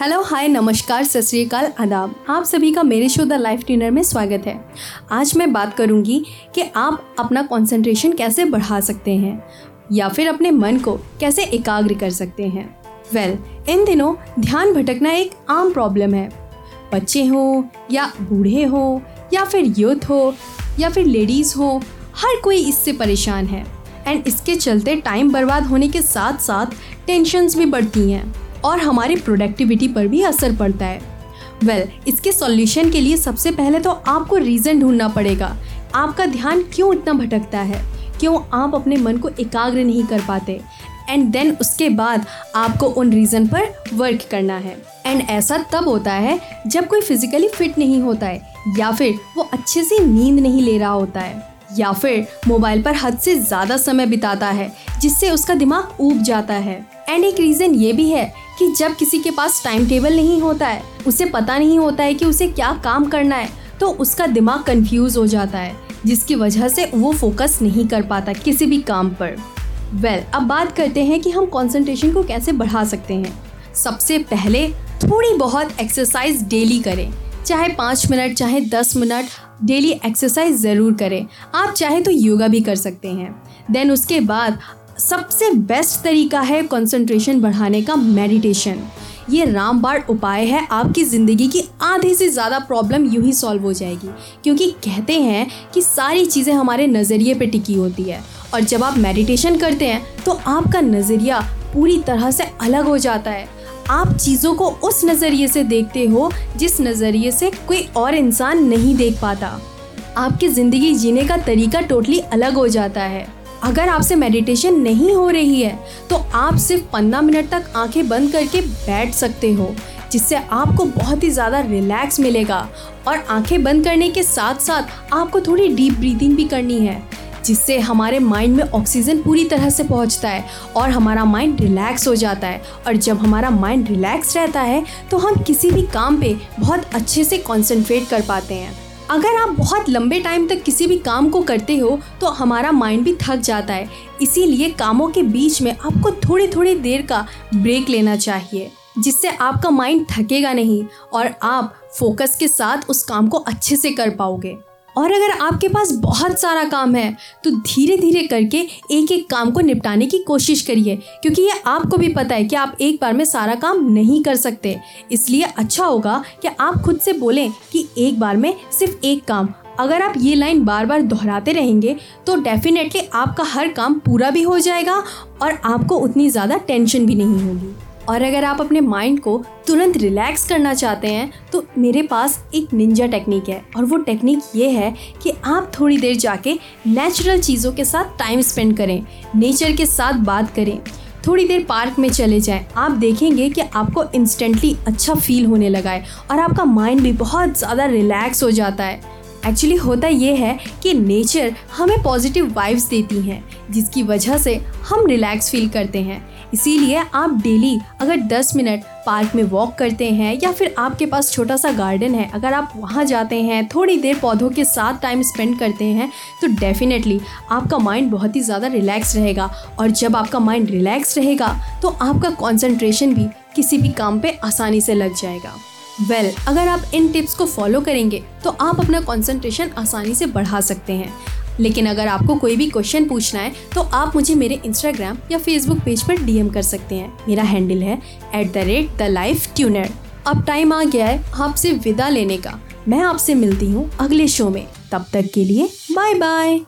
Hello hi नमस्कार सत श्रीकाल आदाब। आप सभी का मेरे शो द लाइफ ट्यूनर में स्वागत है। आज मैं बात करूँगी कि आप अपना कंसंट्रेशन कैसे बढ़ा सकते हैं या फिर अपने मन को कैसे एकाग्र कर सकते हैं। वेल well, इन दिनों ध्यान भटकना एक आम प्रॉब्लम है। बच्चे हो या बूढ़े हो या फिर यूथ हो या फिर लेडीज़ हो हर कोई इससे परेशान है। एंड इसके चलते टाइम बर्बाद होने के साथ साथ टेंशन्स भी बढ़ती हैं। और हमारी प्रोडक्टिविटी पर भी असर पड़ता है। वेल well, इसके सॉल्यूशन के लिए सबसे पहले तो आपको रीज़न ढूंढना पड़ेगा। आपका ध्यान क्यों इतना भटकता है? क्यों आप अपने मन को एकाग्र नहीं कर पाते? एंड देन उसके बाद आपको उन रीज़न पर वर्क करना है। एंड ऐसा तब होता है जब कोई फिजिकली फिट नहीं होता है या फिर वो अच्छे से नींद नहीं ले रहा होता है या फिर मोबाइल पर हद से ज़्यादा समय बिताता है जिससे उसका दिमाग ऊब जाता है। एंड एक रीज़न ये भी है कि जब किसी के पास टाइम टेबल नहीं होता है उसे पता नहीं होता है कि उसे क्या काम करना है तो उसका दिमाग कंफ्यूज हो जाता है जिसकी वजह से वो फोकस नहीं कर पाता किसी भी काम पर। वेल well, अब बात करते हैं कि हम कंसंट्रेशन को कैसे बढ़ा सकते हैं। सबसे पहले थोड़ी बहुत एक्सरसाइज डेली करें। चाहे पाँच मिनट चाहे दस मिनट डेली एक्सरसाइज ज़रूर करें। आप चाहे तो योगा भी कर सकते हैं। देन उसके बाद सबसे बेस्ट तरीका है कंसंट्रेशन बढ़ाने का मेडिटेशन ये रामबाण उपाय है, आपकी ज़िंदगी की आधे से ज़्यादा प्रॉब्लम यूँ ही सॉल्व हो जाएगी। क्योंकि कहते हैं कि सारी चीज़ें हमारे नज़रिए पे टिकी होती है। और जब आप मेडिटेशन करते हैं तो आपका नज़रिया पूरी तरह से अलग हो जाता है। आप चीज़ों को उस नज़रिए से देखते हो, जिस नज़रिए से कोई और इंसान नहीं देख पाता। आपकी ज़िंदगी जीने का तरीका टोटली अलग हो जाता है। अगर आपसे मेडिटेशन नहीं हो रही है तो आप सिर्फ़ पंद्रह मिनट तक आँखें बंद करके बैठ सकते हो, जिससे आपको बहुत ही ज़्यादा रिलैक्स मिलेगा। और आँखें बंद करने के साथ साथ आपको थोड़ी डीप ब्रीदिंग भी करनी है, जिससे हमारे माइंड में ऑक्सीजन पूरी तरह से पहुँचता है और हमारा माइंड रिलैक्स हो जाता है। और जब हमारा माइंड रिलैक्स रहता है तो हम किसी भी काम पे बहुत अच्छे से कंसंट्रेट कर पाते हैं। अगर आप बहुत लंबे टाइम तक किसी भी काम को करते हो तो हमारा माइंड भी थक जाता है। इसीलिए कामों के बीच में आपको थोड़ी थोड़ी देर का ब्रेक लेना चाहिए, जिससे आपका माइंड थकेगा नहीं और आप फोकस के साथ उस काम को अच्छे से कर पाओगे। और अगर आपके पास बहुत सारा काम है तो धीरे धीरे करके एक एक काम को निपटाने की कोशिश करिए। क्योंकि ये आपको भी पता है कि आप एक बार में सारा काम नहीं कर सकते। इसलिए अच्छा होगा कि आप खुद से बोलें कि एक बार में सिर्फ़ एक काम। अगर आप ये लाइन बार बार दोहराते रहेंगे तो डेफिनेटली आपका हर काम पूरा भी हो जाएगा और आपको उतनी ज़्यादा टेंशन भी नहीं होगी। और अगर आप अपने माइंड को तुरंत रिलैक्स करना चाहते हैं तो मेरे पास एक निंजा टेक्निक है। और वो टेक्निक ये है कि आप थोड़ी देर जाके नेचुरल चीज़ों के साथ टाइम स्पेंड करें नेचर के साथ बात करें। थोड़ी देर पार्क में चले जाएँ। आप देखेंगे कि आपको इंस्टेंटली अच्छा फील होने लगा है और आपका माइंड भी बहुत ज़्यादा रिलैक्स हो जाता है। एक्चुअली होता ये है कि नेचर हमें पॉजिटिव वाइब्स देती हैं, जिसकी वजह से हम रिलैक्स फील करते हैं। इसीलिए आप डेली अगर 10 मिनट पार्क में वॉक करते हैं या फिर आपके पास छोटा सा गार्डन है अगर आप वहाँ जाते हैं थोड़ी देर पौधों के साथ टाइम स्पेंड करते हैं तो डेफिनेटली आपका माइंड बहुत ही ज़्यादा रिलैक्स रहेगा। और जब आपका माइंड रिलैक्स रहेगा तो आपका कॉन्सेंट्रेशन भी किसी भी काम पे आसानी से लग जाएगा। वेल well, अगर आप इन टिप्स को फॉलो करेंगे तो आप अपना कंसंट्रेशन आसानी से बढ़ा सकते हैं। लेकिन अगर आपको कोई भी क्वेश्चन पूछना है तो आप मुझे मेरे इंस्टाग्राम या फेसबुक पेज पर डीएम कर सकते हैं। मेरा हैंडल है at the rate the life tuner अब टाइम आ गया है आपसे विदा लेने का। मैं आपसे मिलती हूँ अगले शो में। तब तक के लिए बाय बाय